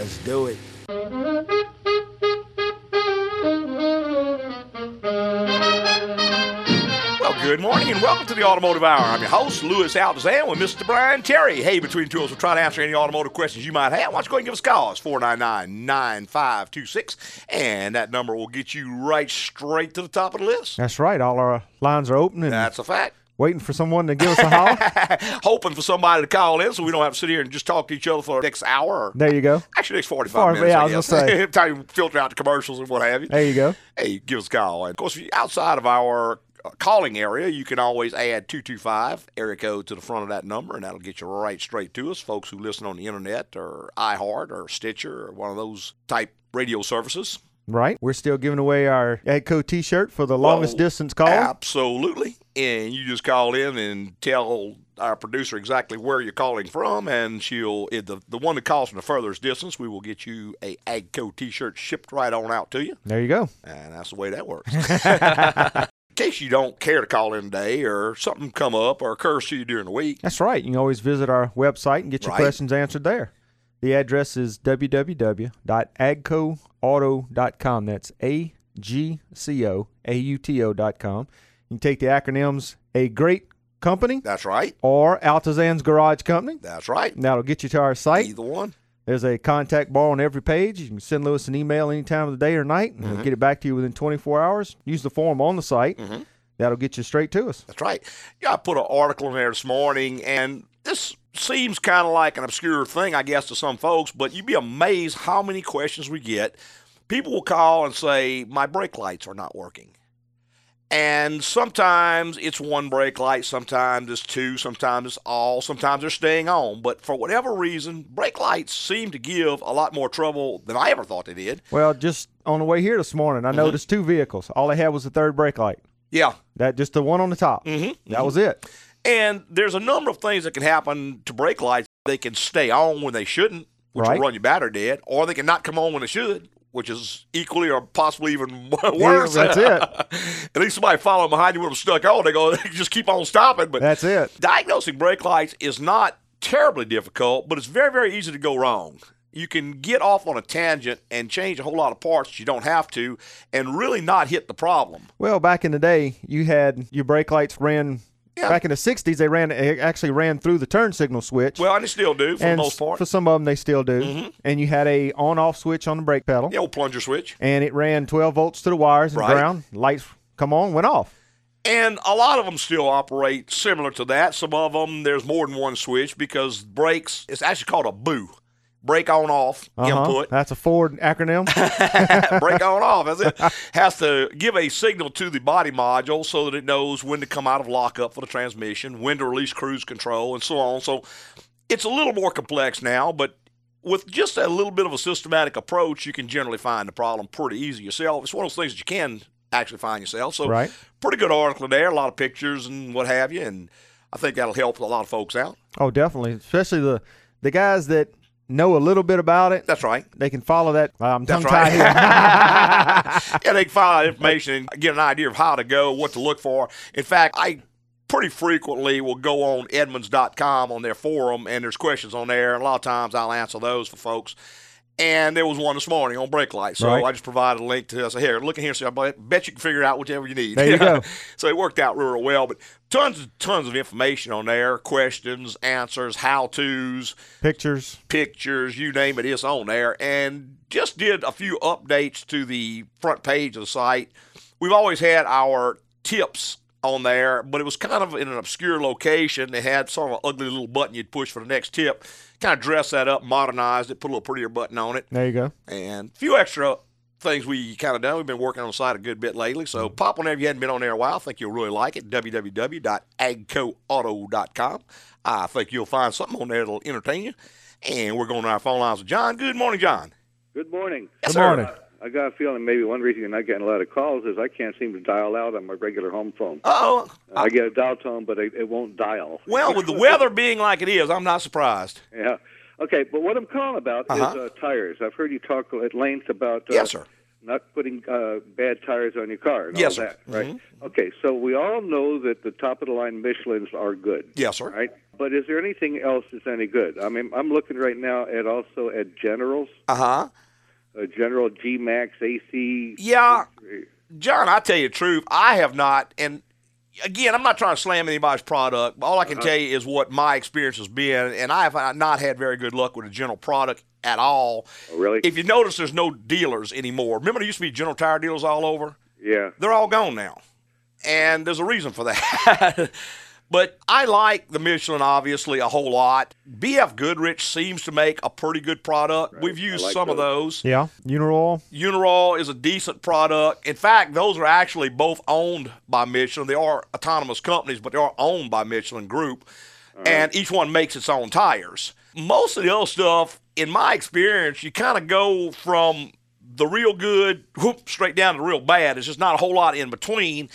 Let's do it. Well, good morning and welcome to the Automotive Hour. I'm your host, Louis Altazan, with Mr. Brian Terry. Hey, between the two of us, we'll try to answer any automotive questions you might have. Why don't you go ahead and give us a call? It's 499 9526, and that number will get you right straight to the top of the list. That's right. All our lines are open and That's a fact. Waiting for someone to give us a holler. Hoping for somebody to call in so we don't have to sit here and just talk to each other for the next hour or there you go. actually next 45 Far- minutes. yeah, I was gonna say. Time to filter out the commercials and what have you. There you go. hey, give us a call. And of course, if you're outside of our uh, calling area, you can always add 225 area code to the front of that number, and that'll get you right straight to us. Folks who listen on the internet or iHeart or Stitcher or one of those type radio services. Right. We're still giving away our Agco T-shirt for the longest Well, distance call. Absolutely. And you just call in and tell our producer exactly where you're calling from, and she'll the the one that calls from the furthest distance, we will get you a Agco T-shirt shipped right on out to you. There you go. And that's the way that works. In case you don't care to call in today or something come up or occurs to you during the week, That's right. You can always visit our website and get your Right. questions answered there. The address is www.agcoauto.com. That's A G C O A U T O.com. You can take the acronyms A Great Company that's right. or Altazan's Garage Company. That's right. And that'll get you to our site. Either one. There's a contact bar on every page. You can send Louis an email any time of the day or night, and we'll mm-hmm. get it back to you within 24 hours. Use the form on the site. Mm-hmm. That'll get you straight to us. That's right. Yeah, I put an article in there this morning, and this seems kind of like an obscure thing, I guess, to some folks, but you'd be amazed how many questions we get. People will call and say, My brake lights are not working. And sometimes it's one brake light, sometimes it's two, sometimes it's all, sometimes they're staying on. But for whatever reason, brake lights seem to give a lot more trouble than I ever thought they did. Well, just on the way here this morning, I noticed two vehicles. All they had was the third brake light. Yeah. That just the one on the top. Mm-hmm. That was it. And there's a number of things that can happen to brake lights. They can stay on when they shouldn't, which Right. will run your battery dead, or they can not come on when they should, which is equally or possibly even worse. that's it. At least somebody following behind you with them stuck on, they go, just keep on stopping. But That's it. diagnosing brake lights is not terribly difficult, but it's very, very easy to go wrong. You can get off on a tangent and change a whole lot of parts you don't have to and really not hit the problem. Well, back in the day, you had your brake lights ran. Yeah. Back in the '60s, they ran they actually ran through the turn signal switch. Well, and they still do for and the most part. Mm-hmm. for some of them, they still do. And you had a on-off switch on the brake pedal, the old plunger switch. and it ran 12 volts to the wires and Right. ground. Lights come on, went off. And a lot of them still operate similar to that. Some of them, there's more than one switch because brakes, it's actually called a boo. Brake on off Uh-huh. input. That's a Ford acronym. break on off. That's it. Has to give a signal to the body module so that it knows when to come out of lockup for the transmission, when to release cruise control, and so on. So it's a little more complex now, but with just a little bit of a systematic approach, you can generally find the problem pretty easy yourself. It's one of those things that you can actually find yourself. So Right. pretty good article there, a lot of pictures and what have you, and I think that'll help a lot of folks out. oh, definitely, especially the the guys that know a little bit about it. That's right. They can follow that. I'm That's tongue tied right. here. yeah, they can follow out information and get an idea of how to go, what to look for. In fact, I pretty frequently will go on Edmunds.com on their forum, and there's questions on there. And a lot of times I'll answer those for folks. And there was one this morning on brake lights. So Right. I just provided a link to. So here, look in here. So I bet you can figure out whichever you need. There you go. so it worked out real well. But tons and tons of information on there questions, answers, how to's Pictures. pictures, you name it, it's on there. And just did a few updates to the front page of the site. We've always had our tips on there, but it was kind of in an obscure location. They had sort of an ugly little button you'd push for the next tip. Kind of dressed that up, modernized it, put a little prettier button on it, There you go. and a few extra things we kind of done. We've been working on the site a good bit lately, so mm-hmm. pop on there if you hadn't been on there a while. I think you'll really like it. www.agcoauto.com. I think you'll find something on there that'll entertain you. And we're going to our phone lines with John. Good morning, John. Good morning. Yes, Good sir. I got a feeling maybe one reason you're not getting a lot of calls is I can't seem to dial out on my regular home phone. Oh, I get a dial tone, but it, it won't dial. well, with the weather being like it is, I'm not surprised. Yeah. Okay, but what I'm calling about Uh-huh. is uh, tires. I've heard you talk at length about uh, Yes, sir. not putting uh, bad tires on your car and Yes, all sir. that, right? Mhm. Okay, so we all know that the top of the line Michelin's are good, Yes, sir. right? But is there anything else that's any good? I mean, I'm looking right now at also at Generals, Uh huh. Uh, General G Max AC. Yeah, John, I tell you the truth, I have not, and again, I'm not trying to slam anybody's product. But all I can Uh-huh. tell you is what my experience has been, and I have not had very good luck with a general product at all. Oh, really? If you notice, there's no dealers anymore. Remember, there used to be general tire dealers all over. yeah. They're all gone now, and there's a reason for that. but I like the Michelin obviously a whole lot. BF Goodrich seems to make a pretty good product. Right. We've used like some of those. those. Yeah, Uniroyal. Uniroyal is a decent product. In fact, those are actually both owned by Michelin. They are autonomous companies, but they are owned by Michelin Group, and each one makes its own tires. Most of the other stuff, in my experience, you kind of go from the real good whoop, straight down to the real bad. It's just not a whole lot in between.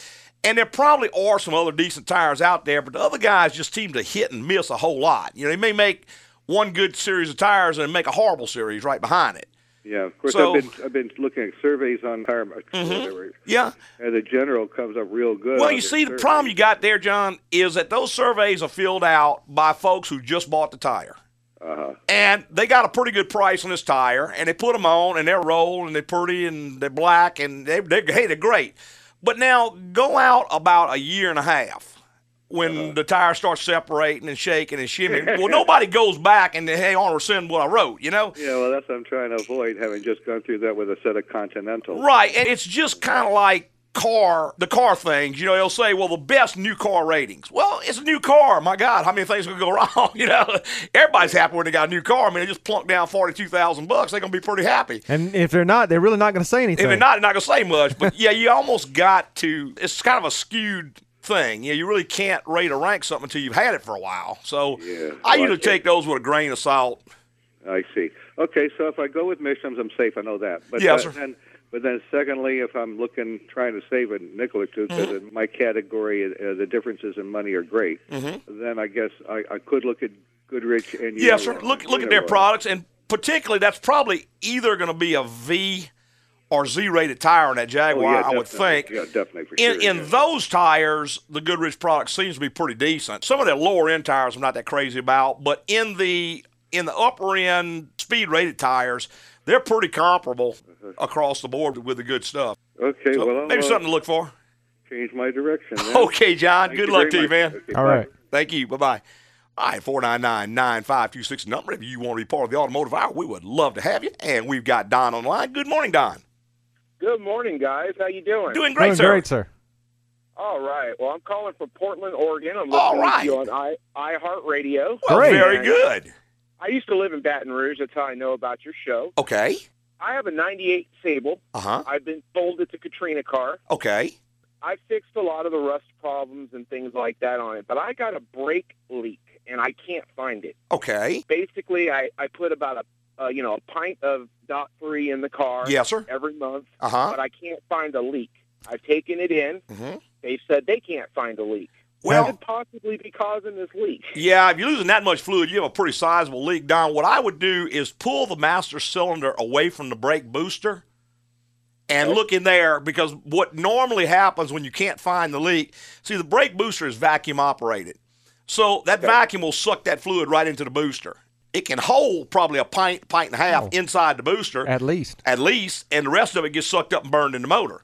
And there probably are some other decent tires out there, but the other guys just seem to hit and miss a whole lot. You know, they may make one good series of tires and make a horrible series right behind it. Yeah, of course. So- I've been I've been looking at surveys on tire, whatever, Yeah. and the general comes up real good. Well, you see, the survey. problem you got there, John, is that those surveys are filled out by folks who just bought the tire. Uh-huh. And they got a pretty good price on this tire, and they put them on, and they're rolling, and they're pretty, and they're black, and they, they hey, they're great. But now go out about a year and a half when Uh-huh. the tire starts separating and shaking and shimming. well, nobody goes back and hey, I want to rescind what I wrote, you know? Yeah, well, that's what I'm trying to avoid, having just gone through that with a set of Continentals. Right, and it's just kind of like car, the car things. You know, they'll say, "Well, the best new car ratings." Well, it's a new car. My God, how many things could go wrong? You know, everybody's happy when they got a new car. I mean, they just plunk down forty-two thousand bucks. They're gonna be pretty happy. And if they're not, they're really not going to say anything. If they're not, they're not gonna say much. But yeah, you almost got to. It's kind of a skewed thing. You know, you really can't rate or rank something until you've had it for a while. So Yeah, I usually I take those with a grain of salt. I see. Okay, so if I go with Michelin's, I'm safe. I know that. But Yes, uh, sir. then, but then, secondly, if I'm looking, trying to save a nickel or two, because Mm-hmm. in my category, uh, the differences in money are great. Mm-hmm. Then I guess I, I could look at Goodrich and Yes, sir. Look look at their products, and particularly that's probably either going to be a V or Z rated tire on that Oh, Jaguar. yeah, I would think. Yeah, definitely for In sure. in yeah. those tires, the Goodrich product seems to be pretty decent. Some of their lower end tires I'm not that crazy about, but in the in the upper end speed rated tires, they're pretty comparable across the board with the good stuff. okay, So well, I'll maybe uh, something to look for. change my direction. Then. Okay, John. Thank good luck very to you, man. Okay, All bye. right. Thank you. Bye bye. All right, 499 9526 number. If you want to be part of the automotive hour, we would love to have you. And we've got Don online. Good morning, Don. Good morning, guys. How you doing? Doing great, Doing sir. great, sir. All right. Well, I'm calling from Portland, Oregon. I'm All listening right. to you on i iHeartRadio. Well, Great. very good. I used to live in Baton Rouge. That's how I know about your show. Okay. I have a '98 Sable. Uh huh. I've been told it's a Katrina car. Okay. I fixed a lot of the rust problems and things like that on it, but I got a brake leak and I can't find it. Okay. Basically, I I put about a uh, you know a pint of dot three in the car Yes, sir. every month, Uh huh. but I can't find a leak. I've taken it in. hmm They've said they can't find a leak. Well, could possibly be causing this leak? yeah, if you're losing that much fluid, you have a pretty sizable leak, Don. What I would do is pull the master cylinder away from the brake booster and Okay. look in there because what normally happens when you can't find the leak, see, the brake booster is vacuum operated. So that Okay. vacuum will suck that fluid right into the booster. It can hold probably a pint, pint and a half Oh. inside the booster At least. at least, and the rest of it gets sucked up and burned in the motor.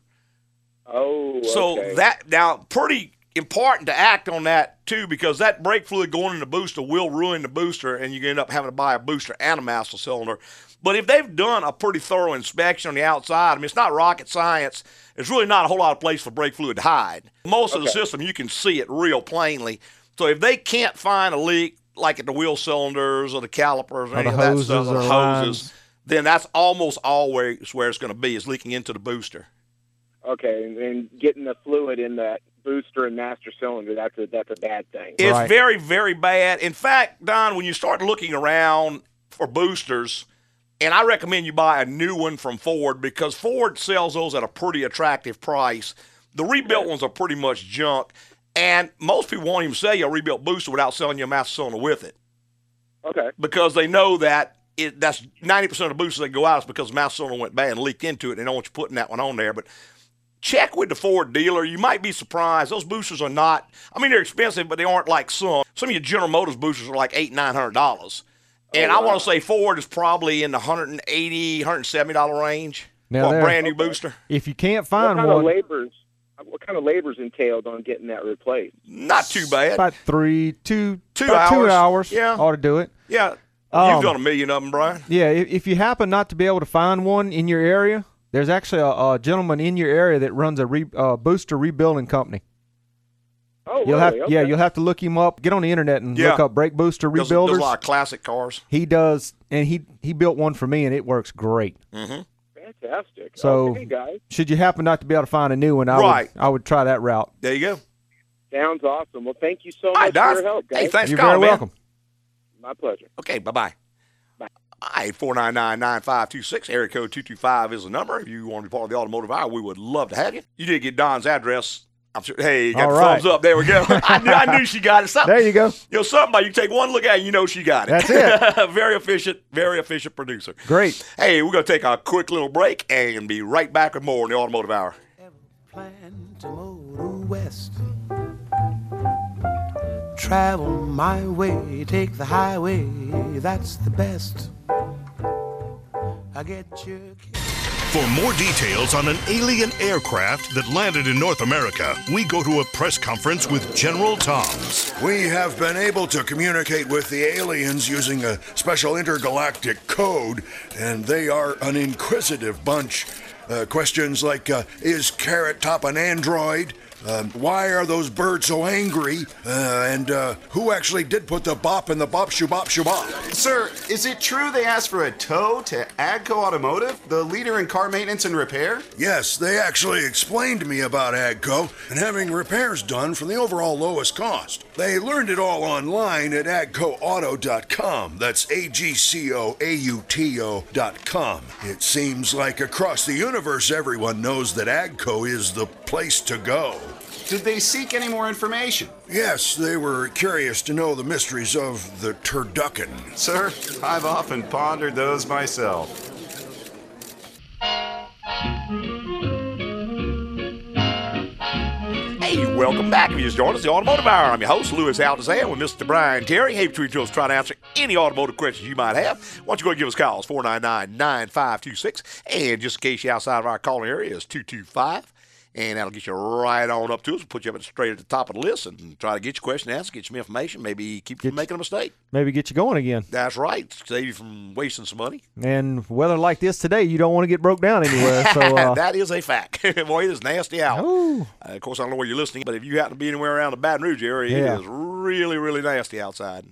Oh, So okay. that now pretty important to act on that too because that brake fluid going in the booster will ruin the booster and you end up having to buy a booster and a master cylinder. But if they've done a pretty thorough inspection on the outside, I mean it's not rocket science. There's really not a whole lot of place for brake fluid to hide. Most of the system you can see it real plainly. So if they can't find a leak like at the wheel cylinders or the calipers or, Or any of that stuff, hoses or the hoses, lines. then that's almost always where it's going to be is leaking into the booster. Okay, and, and getting the fluid in that booster and master cylinder that's a that's a bad thing. It's Right. very, very bad. In fact, Don, when you start looking around for boosters, and I recommend you buy a new one from Ford because Ford sells those at a pretty attractive price. The rebuilt ones are pretty much junk, and most people won't even sell you a rebuilt booster without selling you a master cylinder with it Okay, because they know that it, that's 90% of the boosters that go out is because the master cylinder went bad and leaked into it. And they don't want you putting that one on there. But check with the Ford dealer. You might be surprised. Those boosters are not, I mean, they're expensive, but they aren't like some. Some of your General Motors boosters are like eight, $900. And I want to say Ford is probably in the 180 $170 range Now for a brand new booster. If you can't find What find kind of one, labors? What kind of labors entailed on getting that replaced? Not too bad. about three, two, Two about two hours. hours, Yeah. ought to do it. yeah. Um, You've done a million of them, Brian. Yeah, if, if you happen not to be able to find one in your area, there's actually a, a gentleman in your area that runs a re, uh, booster rebuilding company. Oh, You'll really? have okay. yeah, you'll have to look him up. Get on the internet and Yeah. look up brake booster Does, does rebuilders. a lot of classic cars. He does, and he he built one for me, and it works great. Fantastic. So- okay, guys, Should you happen not to be able to find a new one, I Right. would I would try that route. There you go. sounds awesome. Well, thank you so much right, for your help, guys. Hey, thanks You're for calling, very man. welcome. My pleasure. Okay, bye bye. All right, 499 9526, area code 225 is the number. If you want to be part of the automotive hour, we would love to have you. You did get Don's address. I'm sure. Hey, you got All the right. thumbs up. There we go. I, knew, I knew she got it. Something, There you go. you know, something about you take one look at it, you know she got it. That's it. very efficient, very efficient producer. Great. Hey, we're going to take a quick little break and be right back with more in the automotive hour. plan to motor west. Travel my way, take the highway, that's the best. I get your For more details on an alien aircraft that landed in North America, we go to a press conference with General Toms. We have been able to communicate with the aliens using a special intergalactic code, and they are an inquisitive bunch. Uh, questions like uh, Is Carrot Top an android? Um, why are those birds so angry? Uh, and uh, who actually did put the bop in the bop shoo bop shoo bop? Sir, is it true they asked for a tow to Agco Automotive, the leader in car maintenance and repair? Yes, they actually explained to me about AGCO and having repairs done for the overall lowest cost. They learned it all online at agcoauto.com. That's A G C O A U T O.com. It seems like across the universe, everyone knows that AGCO is the place to go. Did they seek any more information? Yes, they were curious to know the mysteries of the turducken. Sir, I've often pondered those myself. Hey, welcome back. If you just joined us, the Automotive Hour. I'm your host, Louis Altazan, with Mr. Brian Terry. Hey, between two of us, trying to answer any automotive questions you might have. Why don't you go and give us calls, 499-9526. And just in case you're outside of our calling area, is 225. And that'll get you right on up to us. We'll put you up straight at the top of the list and try to get your question answered, get you some information, maybe keep you from making a mistake. Maybe get you going again. That's right. Save you from wasting some money. And weather like this today, you don't want to get broke down anywhere. So uh, that is a fact. Boy, it is nasty out. Uh, of course, I don't know where you're listening, but if you happen to be anywhere around the Baton Rouge area, Yeah. it is really, really nasty outside.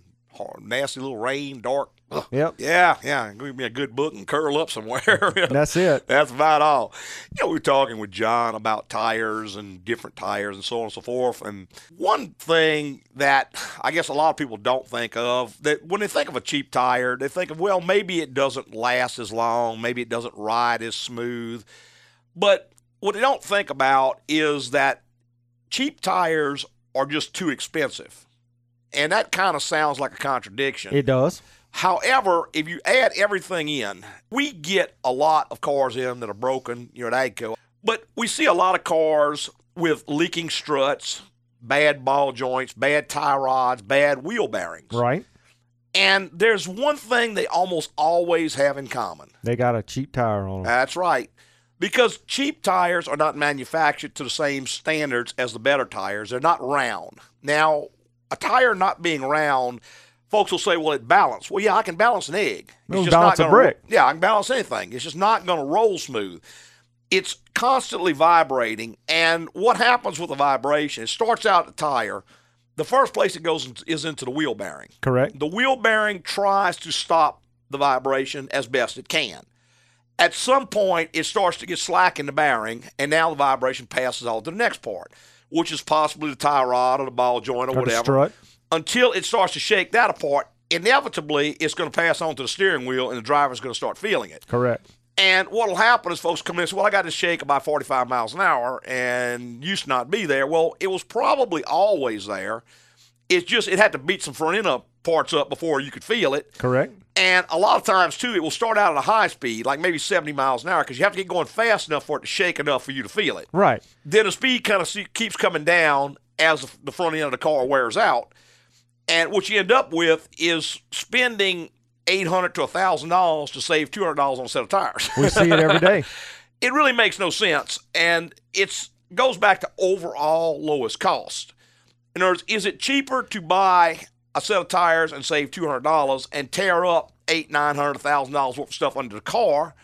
Nasty little rain, dark. Ugh. Yep. Yeah, yeah. Give me a good book and curl up somewhere. That's it. That's about all. You know, we were talking with John about tires and different tires and so on and so forth. And one thing that I guess a lot of people don't think of that when they think of a cheap tire, they think of, well, maybe it doesn't last as long, maybe it doesn't ride as smooth. But what they don't think about is that cheap tires are just too expensive. And that kind of sounds like a contradiction. it does. However, if you add everything in, we get a lot of cars in that are broken, you know, at AGCO. But we see a lot of cars with leaking struts, bad ball joints, bad tie rods, bad wheel bearings. Right. And there's one thing they almost always have in common. They got a cheap tire on them. That's right. Because cheap tires are not manufactured to the same standards as the better tires. They're not round. Now, a tire not being round, folks will say, well, it balanced. Well, yeah, I can balance an egg. You can balance a gonna brick. Yeah, I can balance anything. It's just not going to roll smooth. It's constantly vibrating. And what happens with the vibration, it starts out the tire. The first place it goes is into the wheel bearing. Correct. The wheel bearing tries to stop the vibration as best it can. At some point, it starts to get slack in the bearing, and now the vibration passes on to the next part, which is possibly the tie rod or the ball joint or, Or whatever. Until it starts to shake that apart, inevitably it's going to pass on to the steering wheel, and the driver's going to start feeling it. Correct. And what'll happen is folks come in and say, Well, I got to shake about 45 miles an hour and used to not be there. Well, it was probably always there. It's just it had to beat some front end up parts up before you could feel it. Correct. And a lot of times too, it will start out at a high speed, like maybe 70 miles an hour, because you have to get going fast enough for it to shake enough for you to feel it. Right. Then the speed kind of keeps coming down as the front end of the car wears out. And what you end up with is spending eight hundred to thousand dollars to save two hundred dollars on a set of tires. We see it every day. it really makes no sense, and it's goes back to overall lowest cost. In other words, is it cheaper to buy a set of tires and save two hundred dollars and tear up eight, nine hundred, thousand dollars worth of stuff under the car,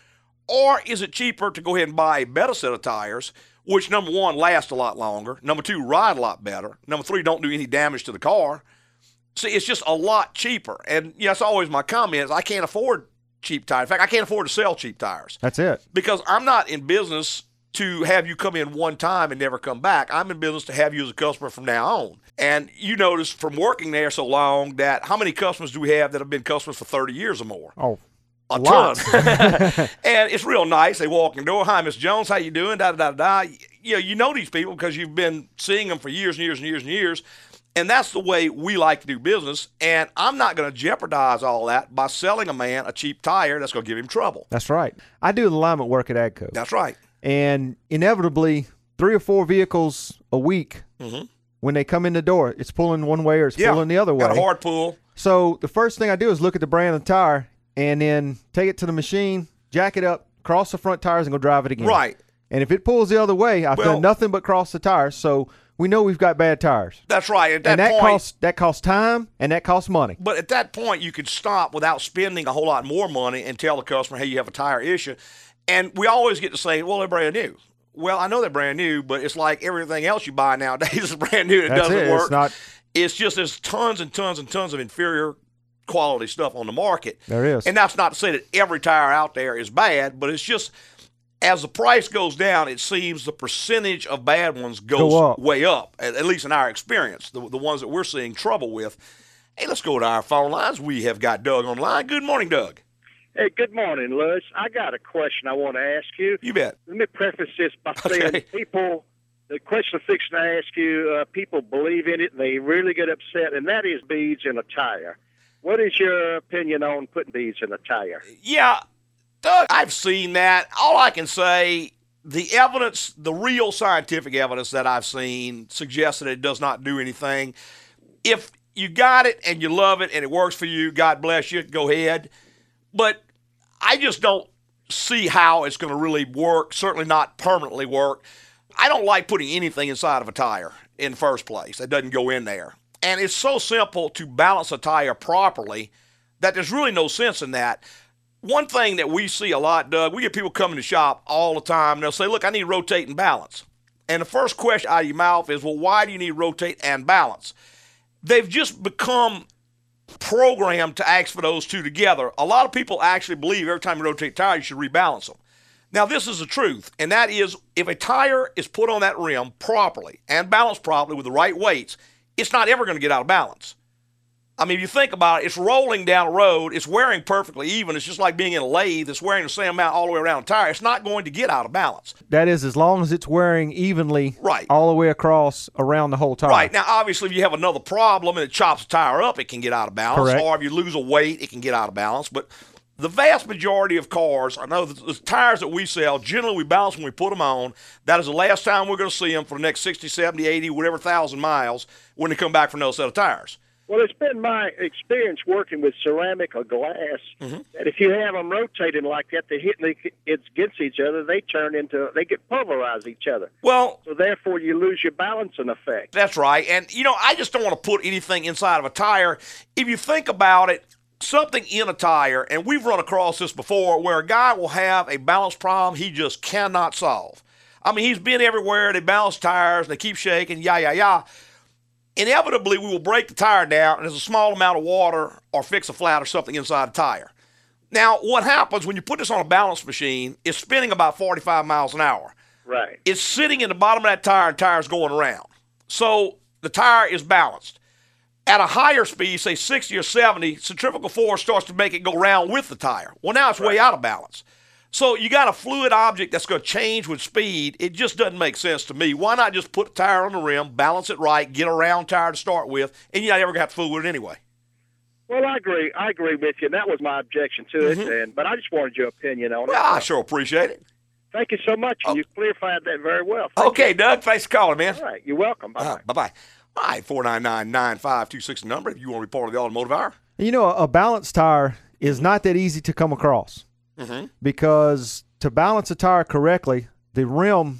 or is it cheaper to go ahead and buy a better set of tires? Which number one last a lot longer, number two ride a lot better, number three don't do any damage to the car, See, it's just a lot cheaper. And yeah, that's always my comment is I can't afford cheap tires. In fact, I can't afford to sell cheap tires. That's it. Because I'm not in business to have you come in one time and never come back. I'm in business to have you as a customer from now on. And you notice from working there so long that how many customers do we have that have been customers for 30 years or more? Oh, a ton. and it's real nice. They walk in the door. Hi, Miss Jones. How you doing? Da da da da. You know, you know these people because you've been seeing them for years and years and years and years. And that's the way we like to do business. And I'm not going to jeopardize all that by selling a man a cheap tire that's going to give him trouble. That's right. I do the alignment work at AGCO. That's right. And inevitably, three or four vehicles a week, mm-hmm. when they come in the door, it's pulling one way or it's yeah, pulling the other way. Got a hard pull. So the first thing I do is look at the brand of the tire and then take it to the machine, jack it up, cross the front tires, and go drive it again. Right. And if it pulls the other way, I've well, done nothing but cross the tires. So we know we've got bad tires. That's right. At that and that point, costs that costs time and that costs money. But at that point, you could stop without spending a whole lot more money and tell the customer, "Hey, you have a tire issue." And we always get to say, "Well, they're brand new." Well, I know they're brand new, but it's like everything else you buy nowadays is brand new. And it That's doesn't it. work. It's not. It's just there's tons and tons and tons of inferior quality stuff on the market. There is. And that's not to say that every tire out there is bad, but it's just as the price goes down, it seems the percentage of bad ones goes Go up. way up, at, at, least in our experience, the, the ones that we're seeing trouble with. Hey, let's go to our phone lines. We have got Doug on the line. Good morning, Doug. Hey, good morning, Louis. I got a question I want to ask you. You bet. Let me preface this by saying Okay. people, the question I'm fixing to ask you, uh, people believe in it and they really get upset, and that is beads in a tire. What is your opinion on putting beads in a tire? Yeah, Doug, I've seen that. All I can say, the evidence, the real scientific evidence that I've seen suggests that it does not do anything. If you got it and you love it and it works for you, God bless you, go ahead. But I just don't see how it's going to really work, certainly not permanently work. I don't like putting anything inside of a tire in the first place that doesn't go in there. And it's so simple to balance a tire properly that there's really no sense in that. One thing that we see a lot, Doug, we get people coming to shop all the time. And they'll say, Look, I need rotate and balance. And the first question out of your mouth is, Well, why do you need rotate and balance? They've just become programmed to ask for those two together. A lot of people actually believe every time you rotate tires, you should rebalance them. Now, this is the truth, and that is if a tire is put on that rim properly and balanced properly with the right weights, it's not ever going to get out of balance. I mean, if you think about it, it's rolling down a road, it's wearing perfectly even. It's just like being in a lathe It's wearing the same amount all the way around a tire. It's not going to get out of balance. That is as long as it's wearing evenly Right. all the way across around the whole tire. Right. Now, obviously, if you have another problem and it chops the tire up, it can get out of balance. Correct. Or if you lose a weight, it can get out of balance. But the vast majority of cars, I know the, the tires that we sell, generally we balance when we put them on. That is the last time we're going to see them for the next 60, 70, 80, whatever thousand miles when they come back for another set of tires. Well, it's been my experience working with ceramic or glass Mm-hmm. that if you have them rotating like that, they hit it against each other. They turn into they get pulverize each other. Well, So therefore, you lose your balancing effect. That's right. And, you know, I just don't want to put anything inside of a tire. If you think about it, something in a tire, and we've run across this before, where a guy will have a balance problem he just cannot solve. I mean, he's been everywhere. They balance tires, they keep shaking, yeah, yeah, yeah. Inevitably, we will break the tire down, and there's a small amount of water or fix a flat or something inside the tire. Now, what happens when you put this on a balance machine, it's spinning about 45 miles an hour Right. it's sitting in the bottom of that tire and tire's going around. So the tire is balanced. At a higher speed, say 60 or 70, centrifugal force starts to make it go round with the tire. Well, now it's way out of balance. So you got a fluid object that's going to change with speed. It just doesn't make sense to me. Why not just put a tire on the rim, balance it right, get a round tire to start with, and you're not ever going to have to fool with it anyway. Well, I agree. I agree with you, and that was my objection to it. And but I just wanted your opinion on Well, it. I sure appreciate it. Thank you so much. and You clarified that very well. Thank Oh. Okay, Doug, thanks for calling, man. All right. You're welcome. Bye. Uh, bye bye. All right, 499 9526 number if you want to be part of the automotive hour. You know, a, a balanced tire is not that easy to come across Mm-hmm. because to balance a tire correctly, the rim,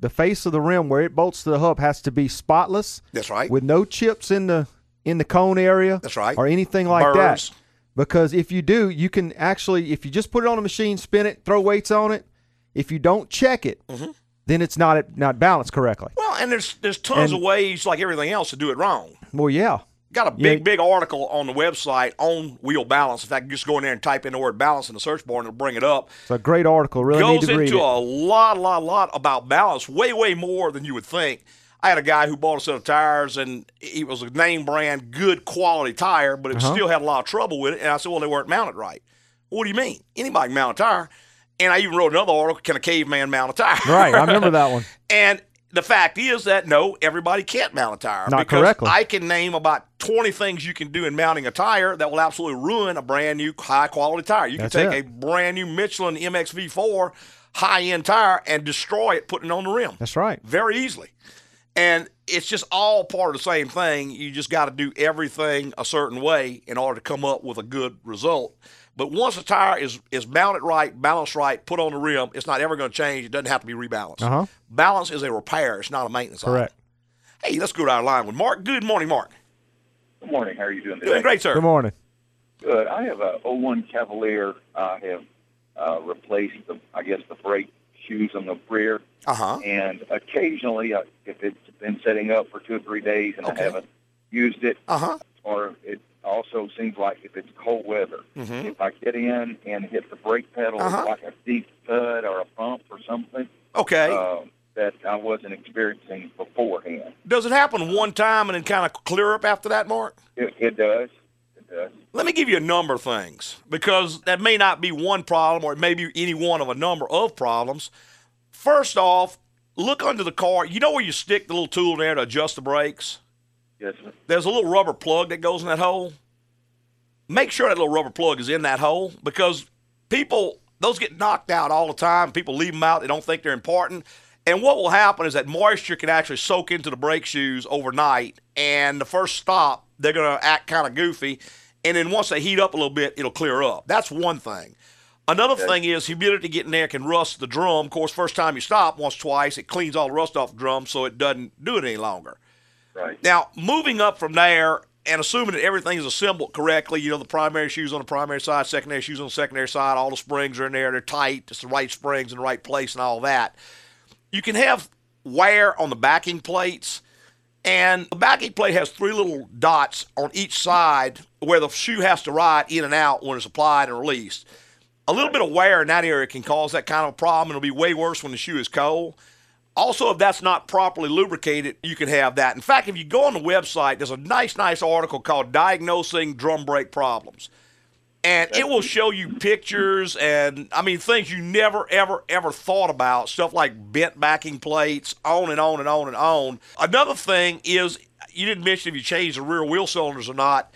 the face of the rim where it bolts to the hub has to be spotless That's right. with no chips in the in the cone area. That's right. Or anything like Burrs. that. Because if you do, you can actually if you just put it on a machine, spin it, throw weights on it, if you don't check it, Mm-hmm. then it's not not balanced correctly. Well, and there's there's tons And- of ways, like everything else, to do it wrong. Well, yeah. Got a Yeah. big, big article on the website on wheel balance. In fact, just go in there and type in the word balance in the search bar and it'll bring it up. It's a great article. Really need Goes to read into a lot, lot, lot about balance, way, way more than you would think. I had a guy who bought a set of tires and it was a name brand, good quality tire, but it Uh-huh. still had a lot of trouble with it. And I said, well, they weren't mounted right. What do you mean? Anybody can mount a tire. And I even wrote another article, Can a Caveman Mount a Tire? Right, I remember that one. And the fact is that no, everybody can't mount a tire. Not because correctly. I can name about 20 things you can do in mounting a tire that will absolutely ruin a brand new high quality tire. You can That's take it. a brand new Michelin MXV4 high end tire and destroy it putting it on the rim That's right. very easily. And it's just all part of the same thing. You just got to do everything a certain way in order to come up with a good result. But once the tire is is mounted right, balanced right, put on the rim, it's not ever going to change. It doesn't have to be rebalanced. Uh-huh. Balance is a repair. It's not a maintenance. item. Correct. Hey, let's go to our line with Mark. Good morning, Mark. Good morning. How are you doing today? Doing great, sir. Good morning. Good. I have a 01 Cavalier. I have uh, replaced the, I guess, the brake shoes on the rear, Uh huh. and occasionally, uh, if it's been setting up for two or three days and Okay. I haven't used it, Uh huh. or it also seems like if it's cold weather, Mhm. if I get in and hit the brake pedal, Uh-huh. like a deep thud or a bump or something Okay. uh, that I wasn't experiencing beforehand. Does it happen one time and then kind of clear up after that, Mark? It, it does. It does. Let me give you a number of things because that may not be one problem or it may be any one of a number of problems. First off, look under the car. You know where you stick the little tool there to adjust the brakes? Yes, sir. There's a little rubber plug that goes in that hole. Make sure that little rubber plug is in that hole because people, those get knocked out all the time. People leave them out, they don't think they're important. And what will happen is that moisture can actually soak into the brake shoes overnight. And the first stop, they're going to act kind of goofy. And then once they heat up a little bit, it'll clear up. That's one thing. Another thing is humidity getting there can rust the drum. Of course, first time you stop once, twice, it cleans all the rust off the drum so it doesn't do it any longer. Right. Now, moving up from there and assuming that everything is assembled correctly, you know, the primary shoes on the primary side, secondary shoes on the secondary side, all the springs are in there, they're tight, it's the right springs in the right place and all that. You can have wear on the backing plates, and the backing plate has three little dots on each side where the shoe has to ride in and out when it's applied and released. A little bit of wear in that area can cause that kind of problem. It'll be way worse when the shoe is cold. Also, if that's not properly lubricated, you can have that. In fact, if you go on the website, there's a nice, nice article called Diagnosing Drum Brake Problems. And it will show you pictures and, I mean, things you never, ever, ever thought about. Stuff like bent backing plates, on and on and on and on. Another thing is, you didn't mention if you changed the rear wheel cylinders or not.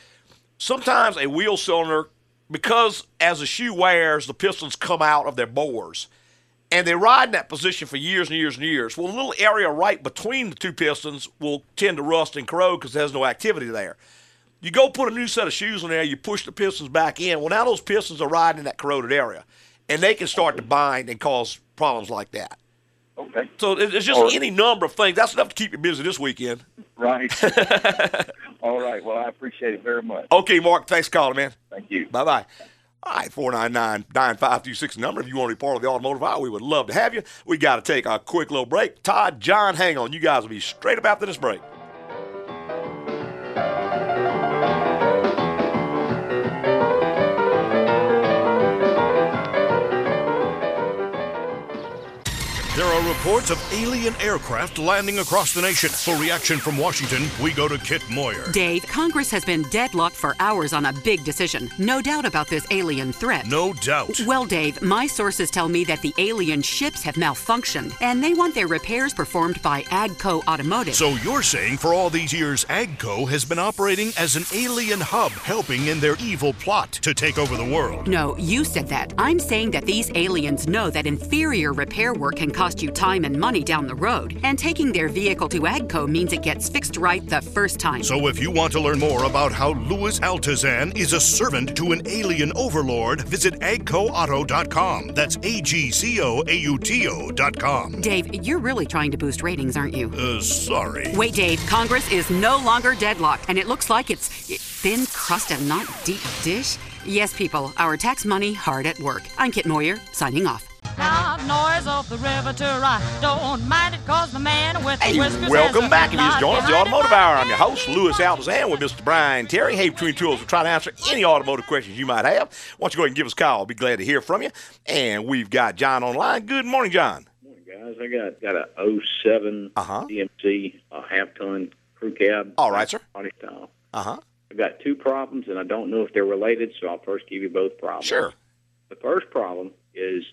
Sometimes a wheel cylinder, because as the shoe wears, the pistons come out of their bores and they ride in that position for years and years and years. Well, the little area right between the two pistons will tend to rust and corrode because there's no activity there. You go put a new set of shoes on there, you push the pistons back in. Well, now those pistons are riding in that corroded area, and they can start to bind and cause problems like that. Okay. So it's just right. any number of things. That's enough to keep you busy this weekend. Right. All right. Well, I appreciate it very much. Okay, Mark, thanks for calling, man. Thank you. Bye bye. All right, 499 9526 number. If you want to be part of the automotive hour, we would love to have you. We got to take a quick little break. Todd, John, hang on. You guys will be straight up after this break. Reports of alien aircraft landing across the nation. For reaction from Washington, we go to Kit Moyer. Dave, Congress has been deadlocked for hours on a big decision. No doubt about this alien threat. No doubt. Well, Dave, my sources tell me that the alien ships have malfunctioned, and they want their repairs performed by Agco Automotive. So you're saying for all these years, Agco has been operating as an alien hub, helping in their evil plot to take over the world. No, you said that. I'm saying that these aliens know that inferior repair work can cost you time and money down the road, and taking their vehicle to Agco means it gets fixed right the first time. So if you want to learn more about how Louis Altazan is a servant to an alien overlord, visit agcoauto.com. That's A G C O A U T O.com. Dave, you're really trying to boost ratings, aren't you? Uh, sorry. Wait, Dave, Congress is no longer deadlocked, and it looks like it's thin crust and not deep dish. Yes, people, our tax money hard at work. I'm Kit Moyer, signing off. Loud noise of the river to right. Don't mind it cause the man with the Hey, whiskers welcome back. If you just headlight joined us, the Automotive Hour. I'm your host, Louis Altazan, with Mr. Brian Terry. Hey, Between Tools, we'll try to answer any automotive questions you might have. Why don't you go ahead and give us a call? I'll be glad to hear from you. And we've got John online. Good morning, John. guys. I got got a 07 Uh-huh. GMC, a half ton crew cab. All right, sir. Body style. Uh huh. I've got two problems, and I don't know if they're related, so I'll first give you both problems. Sure. The first problem is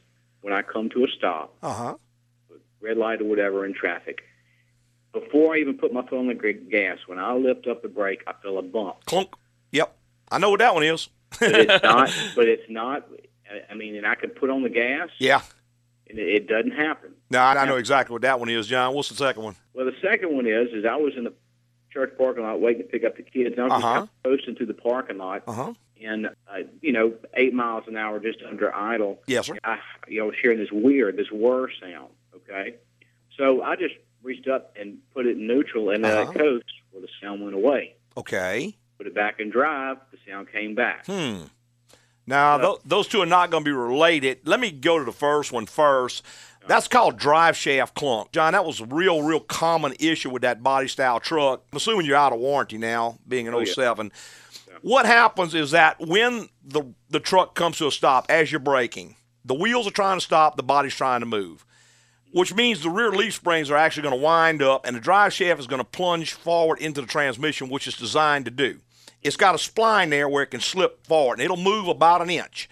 when I come to a stop, Uh huh. red light or whatever in traffic. Before I even put my foot on the gas, when I lift up the brake, I feel a bump. Clunk. Yep. I know what that one is. But it's not. but it's not. I- mean, and I can put on the gas, Yeah. and it, doesn't happen. No, I, I know exactly what that one is, John. What's the second one? Well, the second one is, is I was in the church parking lot waiting to pick up the kids. And I was Uh-huh. just coasting through the parking lot, Uh and uh, you know, eight miles an hour just under idle. Yes, sir. I, you know, was hearing this weird, this whir sound. Okay, so I just reached up and put it in neutral and Uh-huh. it coast. Well, the sound went away. Okay. Put it back in drive. The sound came back. Hmm. Now, tho- those two are not going to be related. Let me go to the first one first. That's called drive shaft clunk. John, that was a real, real common issue with that body style truck. I'm assuming you're out of warranty now, being an Oh, yeah. 07. What happens is that when the, the truck comes to a stop, as you're braking, the wheels are trying to stop, the body's trying to move, which means the rear leaf springs are actually going to wind up and the drive shaft is going to plunge forward into the transmission, which it's designed to do. It's got a spline there where it can slip forward and it'll move about an inch.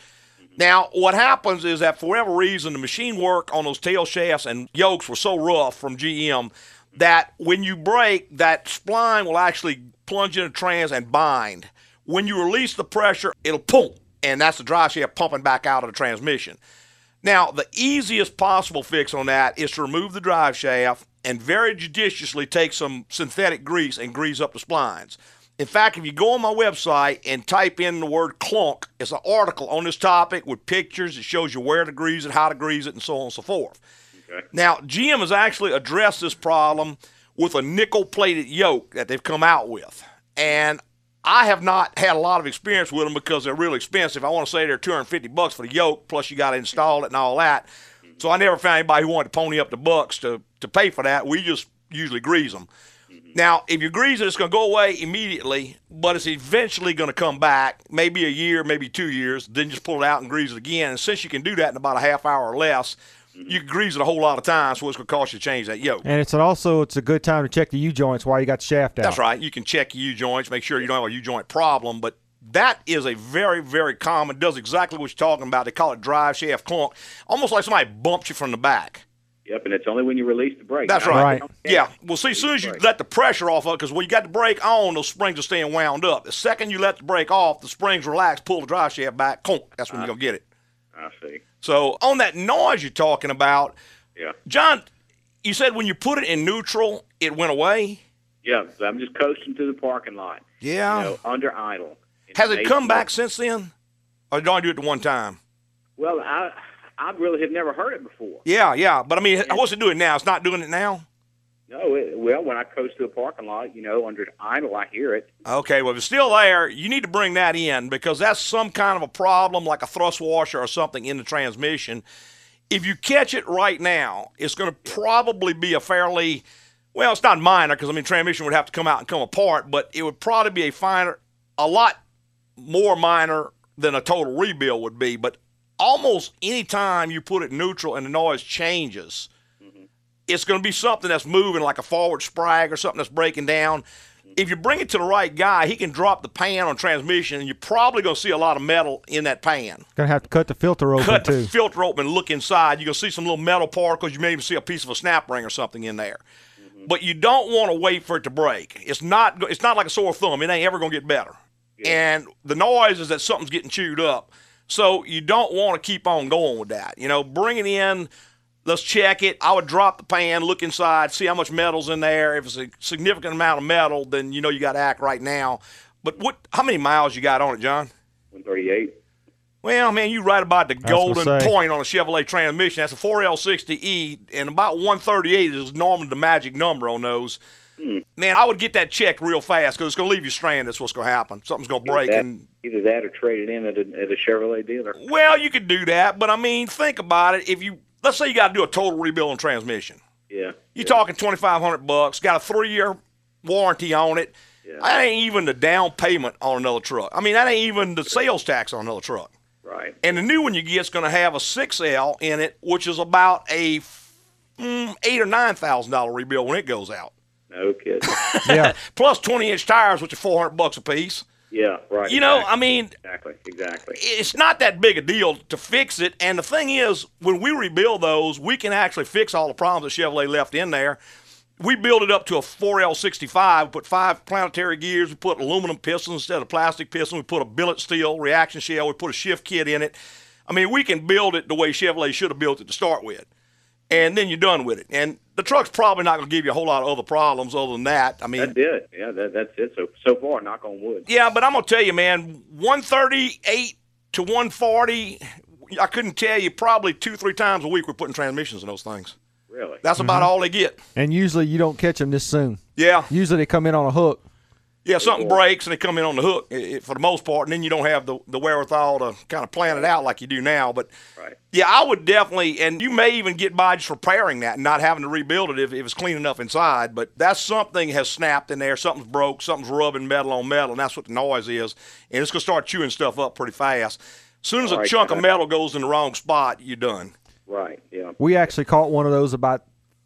Now, what happens is that for whatever reason, the machine work on those tail shafts and yokes were so rough from GM that when you brake, that spline will actually plunge into trans and bind. When you release the pressure, it'll pump, and that's the drive shaft pumping back out of the transmission. Now, the easiest possible fix on that is to remove the drive shaft and very judiciously take some synthetic grease and grease up the splines. In fact, if you go on my website and type in the word clunk, it's an article on this topic with pictures. It shows you where to grease it, how to grease it, and so on and so forth. Now, GM has actually addressed this problem with a nickel plated yoke that they've come out with. And I have not had a lot of experience with them because they're really expensive. I want to say they're 250 bucks for the yoke, plus you got to install it and all that. So I never found anybody who wanted to pony up the bucks to, to pay for that. We just usually grease them. Mm-hmm. Now, if you grease it, it's going to go away immediately, but it's eventually going to come back, maybe a year, maybe two years. Then just pull it out and grease it again. And since you can do that in about a half hour or less, you can grease it a whole lot of times, so it's going to cost you to change that yoke. And it's also it's a good time to check the U joints while you got the shaft out. That's right. You can check your U joints, make sure you don't have a U joint problem. But that is a very, very common, does exactly what you're talking about. They call it drive shaft clunk, almost like somebody bumped you from the back. Yep, and it's only when you release the brake. That's Now, right. Yeah. Well, see, as soon as you let the pressure off of it, because when you got the brake on, those springs are staying wound up. The second you let the brake off, the springs relax, pull the drive shaft back, clunk. That's when you're going to get it. I see. So on that noise you're talking about, Yeah. John, you said when you put it in neutral, it went away. Yeah, so I'm just coasting through the parking lot. Yeah. You know, under idle. Has it come back since then? Or did I do it the one time? Well, I I really have never heard it before. Yeah, yeah. But I mean, what's it doing now? It's not doing it now? No, it, well, when I coast through a parking lot, you know, under idle, I hear it. Okay, well, if it's still there, you need to bring that in because that's some kind of a problem, like a thrust washer or something in the transmission. If you catch it right now, it's going to probably be a fairly, well, it's not minor because I mean, transmission would have to come out and come apart, but it would probably be a finer, a lot more minor than a total rebuild would be. But almost any time you put it neutral and the noise changes, it's going to be something that's moving like a forward sprag or something that's breaking down. If you bring it to the right guy, he can drop the pan on transmission, and you're probably going to see a lot of metal in that pan. Gonna have to cut the filter open Cut too. the filter open and look inside. You're going to see some little metal particles. You may even see a piece of a snap ring or something in there. Mm-hmm. But you don't want to wait for it to break. It's not. It's not like a sore thumb. It ain't ever going to get better. And the noise is that something's getting chewed up. So you don't want to keep on going with that. You know, bring it in. Let's check it. I would drop the pan, look inside, see how much metal's in there. If it's a significant amount of metal, then you know you got to act right now. But what? How many miles you got on it, John? 138. Well, man, you right about the golden point on a Chevrolet transmission. That's a 4L60E, and about 138 is normally the magic number on those. Hmm. Man, I would get that checked real fast because it's going to leave you stranded. That's what's going to happen. Something's going to break. Either that, And either that or trade it in at a, at a Chevrolet dealer. well, you could do that, but I mean, think about it. If you let's say you got to do a total rebuild on transmission, Yeah. you're talking 2,500 bucks. Got a three-year warranty on it. Yeah. That ain't even the down payment on another truck. I mean, that ain't even the sales tax on another truck. Right. And the new one you get is going to have a 6L in it, which is about a mm, eight or nine thousand dollar rebuild when it goes out. No kidding. Yeah. Plus 20 inch tires, which are 400 bucks a piece. Yeah. Right. You know, exactly. I mean, Exactly. Exactly. it's not that big a deal to fix it. And the thing is, when we rebuild those, we can actually fix all the problems that Chevrolet left in there. We build it up to a 4L65, put five planetary gears, we put aluminum pistons instead of plastic pistons, we put a billet steel reaction shell, we put a shift kit in it. I mean, we can build it the way Chevrolet should have built it to start with. And then you're done with it. And the truck's probably not going to give you a whole lot of other problems other than that. I mean, That's it. Yeah. That, that's it. So so far, knock on wood. yeah, but I'm gonna tell you, man, 138 to 140. I couldn't tell you. Probably two, three times a week we're putting transmissions in those things. Really. That's about Mm-hmm. all they get. And usually you don't catch them this soon. Yeah, Usually they come in on a hook. Yeah. Something breaks and they come in on the hook i- i- for the most part, and then you don't have the, the wherewithal to kind of plan it out like you do now. But Right. yeah, I would definitely, and you may even get by just repairing that and not having to rebuild it if, if it's clean enough inside. But that's something has snapped in there, something's broke, something's rubbing metal on metal, and that's what the noise is. And it's gonna start chewing stuff up pretty fast. As soon as a All right, chunk of metal goes in the wrong spot, you're done. Right. Yeah. We actually caught one of those about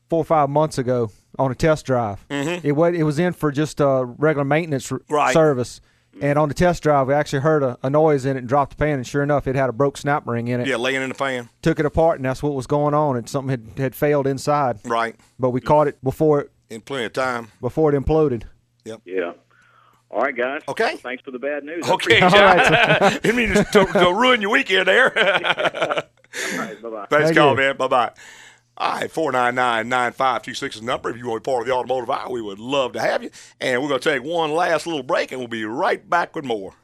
four or five months ago on a test drive. Mm-hmm. It was it was in for just a regular maintenance Right. service. And on the test drive, we actually heard a, a noise in it and dropped the pan. And sure enough, it had a broke snap ring in it. Yeah, laying in the pan. Took it apart, and that's what was going on. And something had, had failed inside. Right. But we caught it before it In plenty of time. before it imploded. Yep. Yeah. All right, guys. Okay. Thanks for the bad news. Okay, All John. right, Didn't mean to, to, to ruin your weekend there. All right. Bye bye. Thanks, Thank call, you. man. Bye bye. All right, 499 9526 is the number. If you want to be part of the automotive hour, we would love to have you. And we're going to take one last little break, and we'll be right back with more.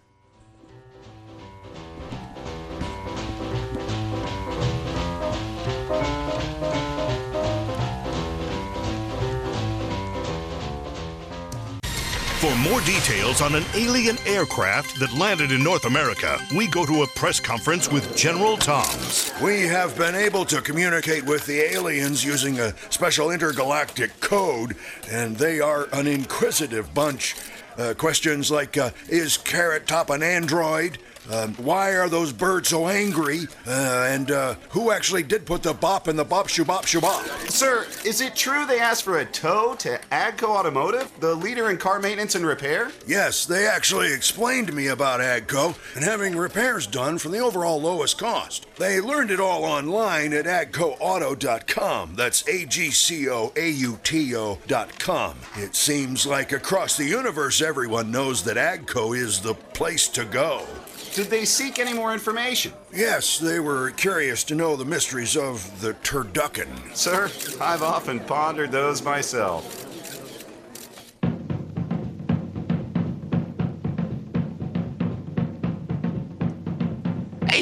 For more details on an alien aircraft that landed in North America, we go to a press conference with General Toms. We have been able to communicate with the aliens using a special intergalactic code, and they are an inquisitive bunch. Uh, questions like uh, Is Carrot Top an android? Um, why are those birds so angry? Uh, and uh, who actually did put the bop in the bop shoo bop shoo bop? Sir, is it true they asked for a tow to Agco Automotive, the leader in car maintenance and repair? Yes, they actually explained to me about AGCO and having repairs done for the overall lowest cost. They learned it all online at agcoauto.com. That's A G C O A U T O.com. It seems like across the universe, everyone knows that AGCO is the place to go. Did they seek any more information? Yes, they were curious to know the mysteries of the turducken. Sir, I've often pondered those myself.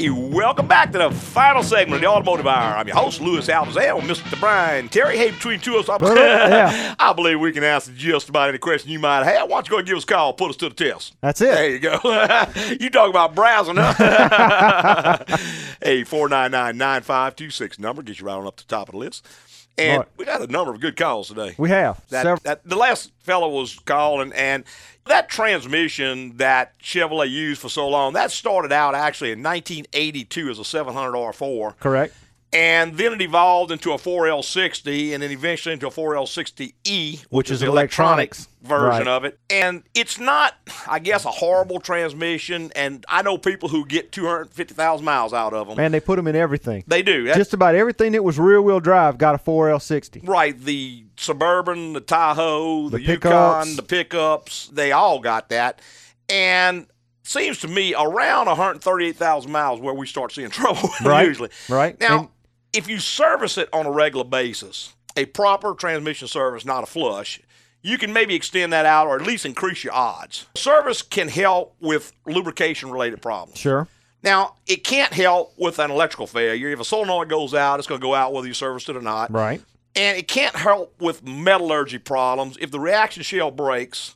Hey, welcome back to the final segment of the Automotive Hour. I'm your host, Louis Altazan, Mr. Brian Terry. Hey, between two of us, I, yeah. I believe we can answer just about any question you might have. Why don't you go and give us a call, put us to the test. That's it. There you go. you talk about browsing, huh? hey, 499-9526 number gets you right on up to the top of the list. And Right. we got a number of good calls today. We have That, that the last fellow was calling, and that transmission that Chevrolet used for so long that started out actually in 1982 as a 700 R4, Correct. And then it evolved into a 4L60 and then eventually into a 4L60E, which, is the electronics. version Right. of it. And it's not, I guess, a horrible transmission. And I know people who get 250,000 miles out of them. Man, they put them in everything. They do. That- Just about everything that was rear wheel drive got a 4L60. Right, the Suburban, the Tahoe, the, The Yukon, pickups. the pickups, they all got that. And seems to me around 138,000 miles where we start seeing trouble Right. usually. Right. Now, And- if you service it on a regular basis, a proper transmission service, not a flush, you can maybe extend that out or at least increase your odds. Service can help with lubrication related problems. Sure. Now, it can't help with an electrical failure. If a solenoid goes out, it's going to go out whether you serviced it or not. Right. And it can't help with metallurgy problems. If the reaction shell breaks,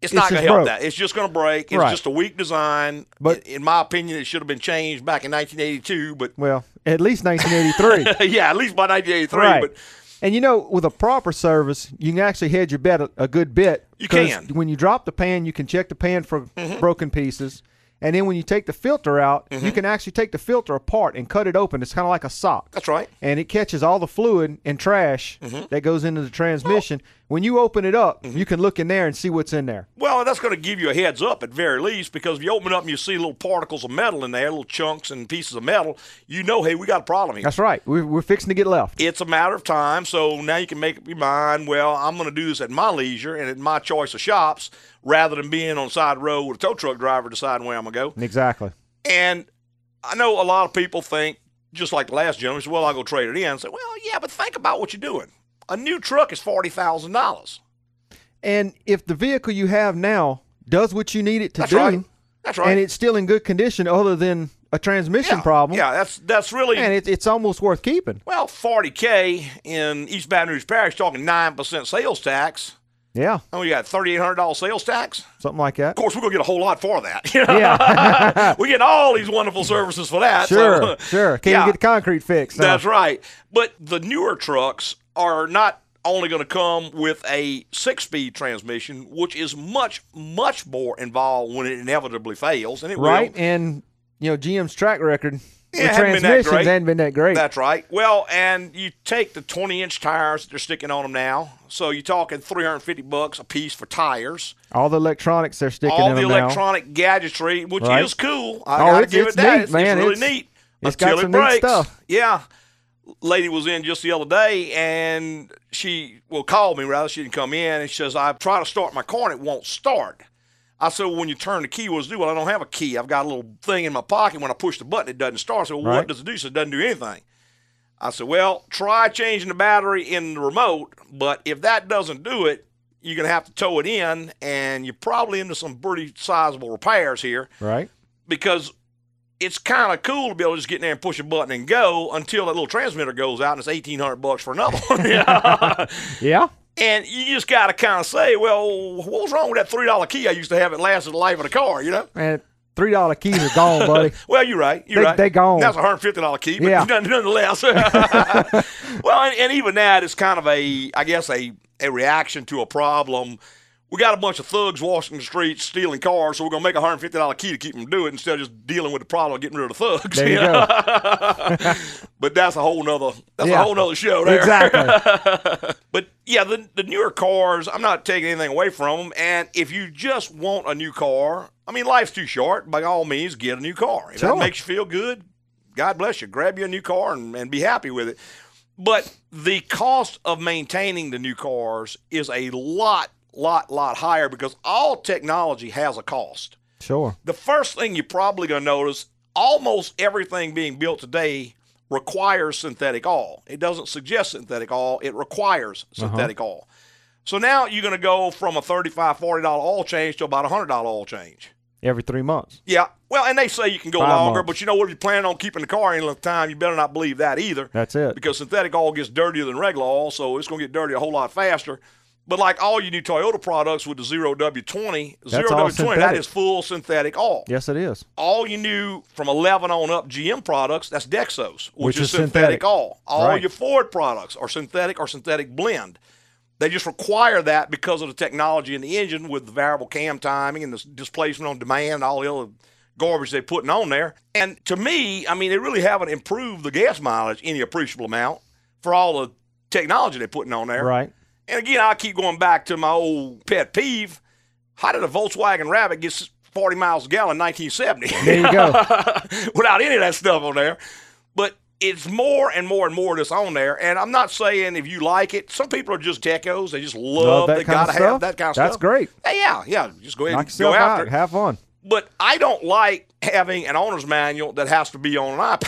it's, It's not going to help broke. that. It's just going to break. It's Right. just a weak design. But- in my opinion, it should have been changed back in 1982. But Well, at least 1983. yeah, at least by 1983. right. But and you know, with a proper service, you can actually hedge your bet a, a good bit. You can. When you drop the pan, you can check the pan for Mhm. broken pieces. And then when you take the filter out, you Mhm. can actually take the filter apart and cut it open. It's kind of like a sock. That's right. And it catches all the fluid and trash Mhm. that goes into the transmission. When you open it up, mm-hmm. you can look in there and see what's in there. well, that's going to give you a heads up at very least because if you open it up and you see little particles of metal in there, little chunks and pieces of metal, you know, hey, we got a problem here. That's right. We're, we're fixing to get left. It's a matter of time. So now you can make up your mind. Well, I'm going to do this at my leisure and at my choice of shops rather than being on side road with a tow truck driver deciding where I'm going to go. Exactly. And I know a lot of people think, just like the last gentleman, said, well, I'll go trade it in. I say, well, yeah, but think about what you're doing. A new truck is $40,000. And if the vehicle you have now does what you need it to That's do, right. That's right. and it's still in good condition other than a transmission problem, Yeah, that's that's really and it, it's almost worth keeping. well, 40k in East Baton Rouge Parish, talking nine percent sales tax. Yeah, And we got thirty eight hundred dollars sales tax. something like that. Of course, we're gonna get a whole lot for that. Yeah. we get all these wonderful services for that. Sure, so- sure. Can't Yeah. even get the concrete fixed. now. That's right. But the newer trucks are not only going to come with a six speed transmission, which is much, much more involved when it inevitably fails. And it right. will. And you know GM's track record Yeah, hadn't been transmissions great. hasn't been that great. That's right. Well, and you take the 20 inch tires that they're sticking on them now. So you're talking 350 bucks a piece for tires. All the electronics they're sticking All in the them now. electronic gadgetry, which Right. is cool. I Oh, gotta give it that. neat, it's, man. it's really It's- neat. it's until got some it neat stuff. Yeah. Lady was in just the other day, and she well called me rather. She didn't come in, and she says, "I try to start my car, and it won't start." I said, well, "When you turn the key, what does it do?" Well, I don't have a key. I've got a little thing in my pocket. When I push the button, it doesn't start. so well, Right. what does it do? so it doesn't do anything. I said, well, try changing the battery in the remote, but if that doesn't do it, you're going to have to tow it in, and you're probably into some pretty sizable repairs here Right. because it's kind of cool to be able to just get in there and push a button and go until that little transmitter goes out and it's 1800 bucks for another one. Yeah. Yeah. and you just got to kind of say, well, what was wrong with that $3 key I used to have? It lasted the life of the car, you know? Man, three dollar keys are gone, buddy. Well, you're right. You're They- right. they gone. That's a hundred fifty dollar key, but Yeah. none- nonetheless. well, and, and even that is kind of a, I guess, a a reaction to a problem. We got a bunch of thugs washing the streets, stealing cars, so we're gonna make a hundred fifty dollar key to keep them do it instead of just dealing with the problem of getting rid of the thugs. There you know? but that's a whole nother that's Yeah. a whole nother show there. Exactly. but yeah, the the newer cars, I'm not taking anything away from them. And if you just want a new car, I mean, life's too short. By all means, get a new car. If Sure. that makes you feel good, God bless you. Grab you a new car and, and be happy with it. But the cost of maintaining the new cars is a lot, lot, lot higher because all technology has a cost. Sure. The first thing you're probably going to notice almost everything being built today requires synthetic oil. It doesn't suggest synthetic oil, it requires uh-huh. synthetic oil. So now you're going to go from a $35, $40 oil change to about a $100 oil change. Every three months. Yeah. Well, and they say you can go Five longer, months. but you know what? If you're planning on keeping the car any length of time, you better not believe that either That's it. because synthetic oil gets dirtier than regular oil, so it's going to get dirty a whole lot faster. But like all you new Toyota products with the Zero W20, That's Zero all W20, that is full synthetic all. Yes, it is. All you new from 11 on up GM products, that's Dexos, which, Which is, synthetic, synthetic. oil. All Right. your Ford products are synthetic or synthetic blend. They just require that because of the technology in the engine with the variable cam timing and the displacement on demand, and all the other garbage they're putting on there. And to me, I mean, they really haven't improved the gas mileage any appreciable amount for all the technology they're putting on there. Right. And again, I keep going back to my old pet peeve. How did a Volkswagen Rabbit get 40 miles a gallon in 1970? There you go. Without any of that stuff on there. But it's more and more and more that's on there. And I'm not saying if you like it, some people are just techos. They just love, Love that they kind of got to stuff? have that kind of That's stuff. great. Hey, yeah, yeah. Just go ahead Knock and go after out. it. Have fun. But I don't like having an owner's manual that has to be on an iPad.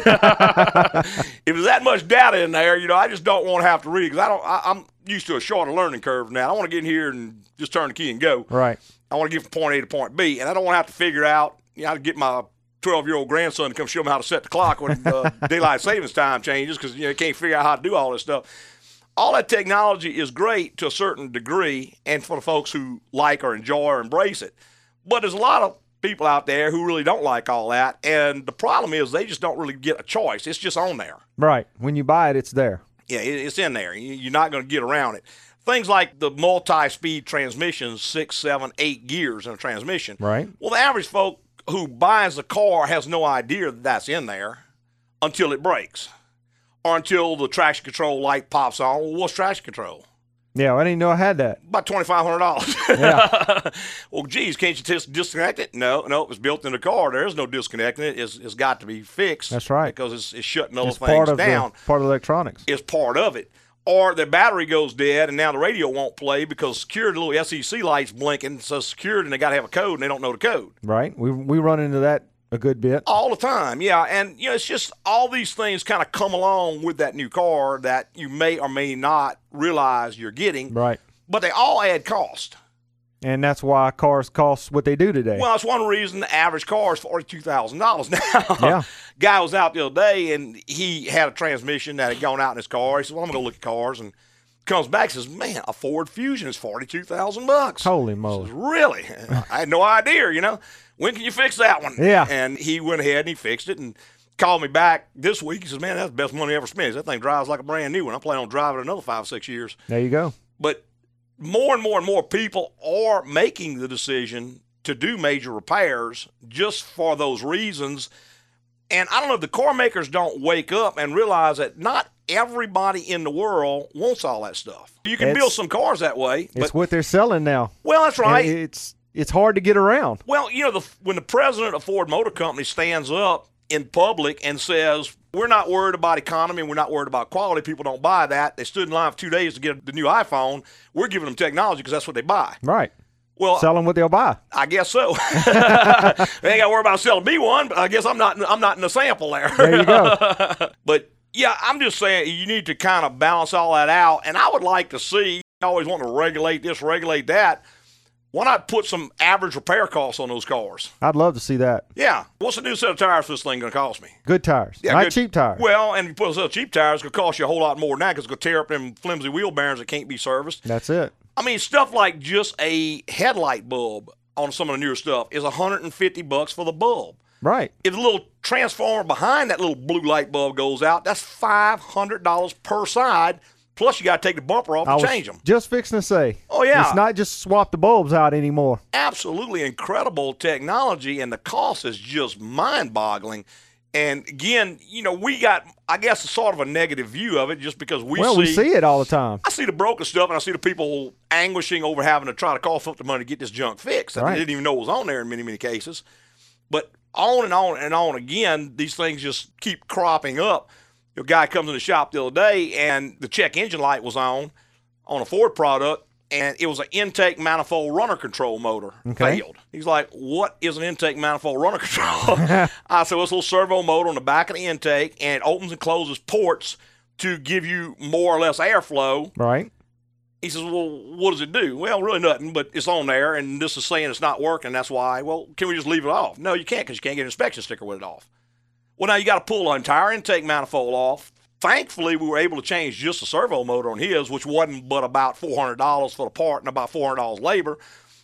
if there's that much data in there, you know, I just don't want to have to read because I don't. I, I'm used to a shorter learning curve now. I want to get in here and just turn the key and go. Right. I want to get from point A to point B, and I don't want to have to figure out. You know, how to get my 12 year old grandson to come show me how to set the clock when uh, daylight savings time changes because you know he can't figure out how to do all this stuff. All that technology is great to a certain degree, and for the folks who like or enjoy or embrace it. But there's a lot of people out there who really don't like all that, and the problem is they just don't really get a choice. It's just on there. Right. When you buy it, it's there. Yeah, it's in there. You- You're not going to get around it. Things like the multi-speed transmissions, six, seven, eight gears in a transmission. Right. Well, the average folk who buys a car has no idea that that's in there until it breaks, or until the traction control light pops on. Well, what's traction control? Yeah, I didn't know I had that. About twenty five hundred dollars. Yeah. well, geez, can't you just disconnect it? No, no, it was built in the car. There is no disconnecting it. It's, it's got to be fixed. That's right. Because it's, it's shutting those It's things part of down the part of electronics. is part of it. Or the battery goes dead and now the radio won't play because security, the little SEC lights blinking, So security, and they got to have a code and they don't know the code. Right. We we run into that a good bit. All the time, yeah. And, you know, it's just all these things kind of come along with that new car that you may or may not realize you're getting, Right. but they all add cost. And that's why cars cost what they do today. Well, that's one reason the average car is forty-two thousand dollars now. Yeah. Guy was out the other day and he had a transmission that had gone out in his car. He said, "Well, I'm gonna go look at cars," and comes back and says, "Man, a Ford Fusion is forty-two thousand bucks." Holy moly. Really? I had no idea. You know, when can you fix that one? Yeah. And he went ahead and he fixed it and called me back this week. He says, "Man, that's the best money I ever spent. That thing drives like a brand new one. I'm planning on driving another five, six years." There you go. But more and more and more people are making the decision to do major repairs just for those reasons. And I don't know if the car makers don't wake up and realize that not everybody in the world wants all that stuff. You can It's- build some cars that way, It's but what they're selling now. well, that's right. And it's it's hard to get around. Well, you know, the, when the president of Ford Motor Company stands up in public and says, We're not worried about economy, we're not worried about quality, people don't buy that. They stood in line for two days to get the new iPhone. We're giving them technology because that's what they buy. Right. Well, Sell them what they'll buy. I guess so. they ain't got to worry about selling me one, but I guess I'm not. I'm not in the sample there. There you go. but yeah, I'm just saying you need to kind of balance all that out. And I would like to see. I always want to regulate this, regulate that. Why not put some average repair costs on those cars? I'd love to see that. Yeah. What's a new set of tires for this thing going to cost me? Good tires. Yeah, Not good- cheap tires. Well, and you put a set of cheap tires, it's going to cost you a whole lot more than that because it's going to tear up them flimsy wheel bearings that can't be serviced. That's it. I mean, stuff like just a headlight bulb on some of the newer stuff is 150 bucks for the bulb. Right. If the little transformer behind that little blue light bulb goes out, that's $500 per side. Plus, you got to take the bumper off I and change them. just fixing to say. Oh, yeah. It's not just swap the bulbs out anymore. Absolutely incredible technology, and the cost is just mind boggling. And again, you know, we got, I guess, a sort of a negative view of it just because we well, see. we see it all the time. I see the broken stuff, and I see the people anguishing over having to try to cough up the money to get this junk fixed Right. they didn't even know it was on there in many, many cases. But on and on and on again, these things just keep cropping up. A guy comes in the shop the other day, and the check engine light was on on a Ford product, and it was an intake manifold runner control motor Okay. failed. He's like, "What is an intake manifold runner control?" I said, "Well, it's a little servo motor on the back of the intake, and it opens and closes ports to give you more or less airflow." Right. He says, Well, what does it do? Well, really nothing, but it's on there, and this is saying it's not working. That's why. Well, can we just leave it off? No, you can't because you can't get an inspection sticker with it off. Well, now you got to pull the entire intake manifold off. Thankfully, we were able to change just the servo motor on his, which wasn't but about $400 for the part and about $400 labor.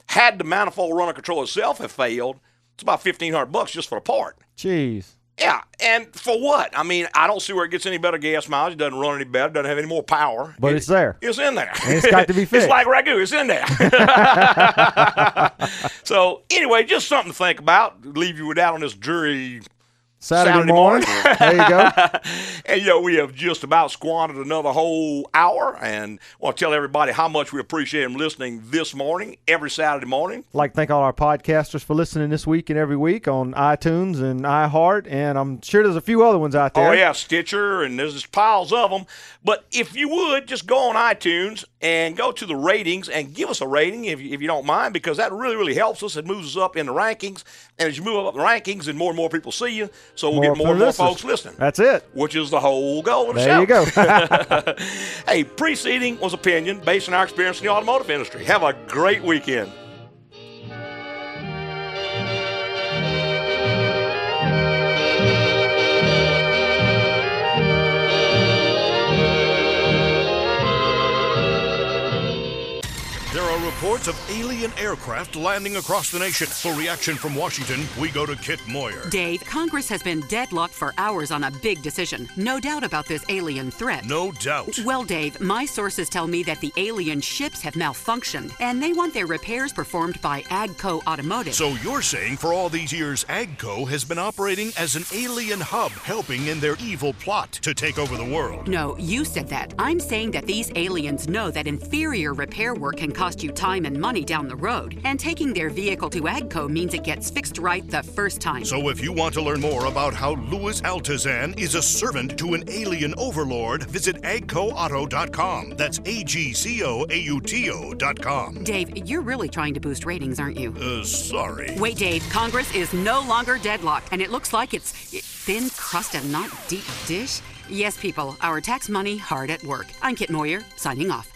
Had the manifold runner control itself have failed, it's about 1500 bucks just for the part. Jeez. Yeah, and for what? I mean, I don't see where it gets any better gas mileage. It doesn't run any better. Doesn't have any more power. But It- it's there. It's in there. And it's got to be fixed. it's like ragu. It's in there. so anyway, just something to think about. Leave you with that on this dreary Saturday, morning. there you go. and you know, we have just about squandered another whole hour, and want to tell everybody how much we appreciate them listening this morning, every Saturday morning. like to thank all our podcasters for listening this week and every week on iTunes and iHeart, and I'm sure there's a few other ones out there. Oh yeah, Stitcher, and there's just piles of them. But if you would just go on iTunes and go to the ratings and give us a rating if you, if you don't mind, because that really really helps us. It moves us up in the rankings, and as you move up the rankings, and more and more people see you, so we'll get more and more listeners. folks listening. That's it. Which is the whole goal of the There show. you go. hey, preceding was opinion based on our experience in the automotive industry. Have a great weekend. Reports of alien aircraft landing across the nation. For reaction from Washington, we go to Kit Moyer. Dave, Congress has been deadlocked for hours on a big decision. No doubt about this alien threat. No doubt. Well, Dave, my sources tell me that the alien ships have malfunctioned, and they want their repairs performed by Agco Automotive. So you're saying for all these years, AGCO has been operating as an alien hub, helping in their evil plot to take over the world. No, you said that. I'm saying that these aliens know that inferior repair work can cost you time and money down the road, and taking their vehicle to Agco means it gets fixed right the first time. So if you want to learn more about how Louis Altazan is a servant to an alien overlord, visit agcoauto.com. That's A G C O A U T O.com. Dave, you're really trying to boost ratings, aren't you? Uh, sorry. Wait, Dave, Congress is no longer deadlocked, and it looks like it's thin crust and not deep dish. Yes, people, our tax money hard at work. I'm Kit Moyer, signing off.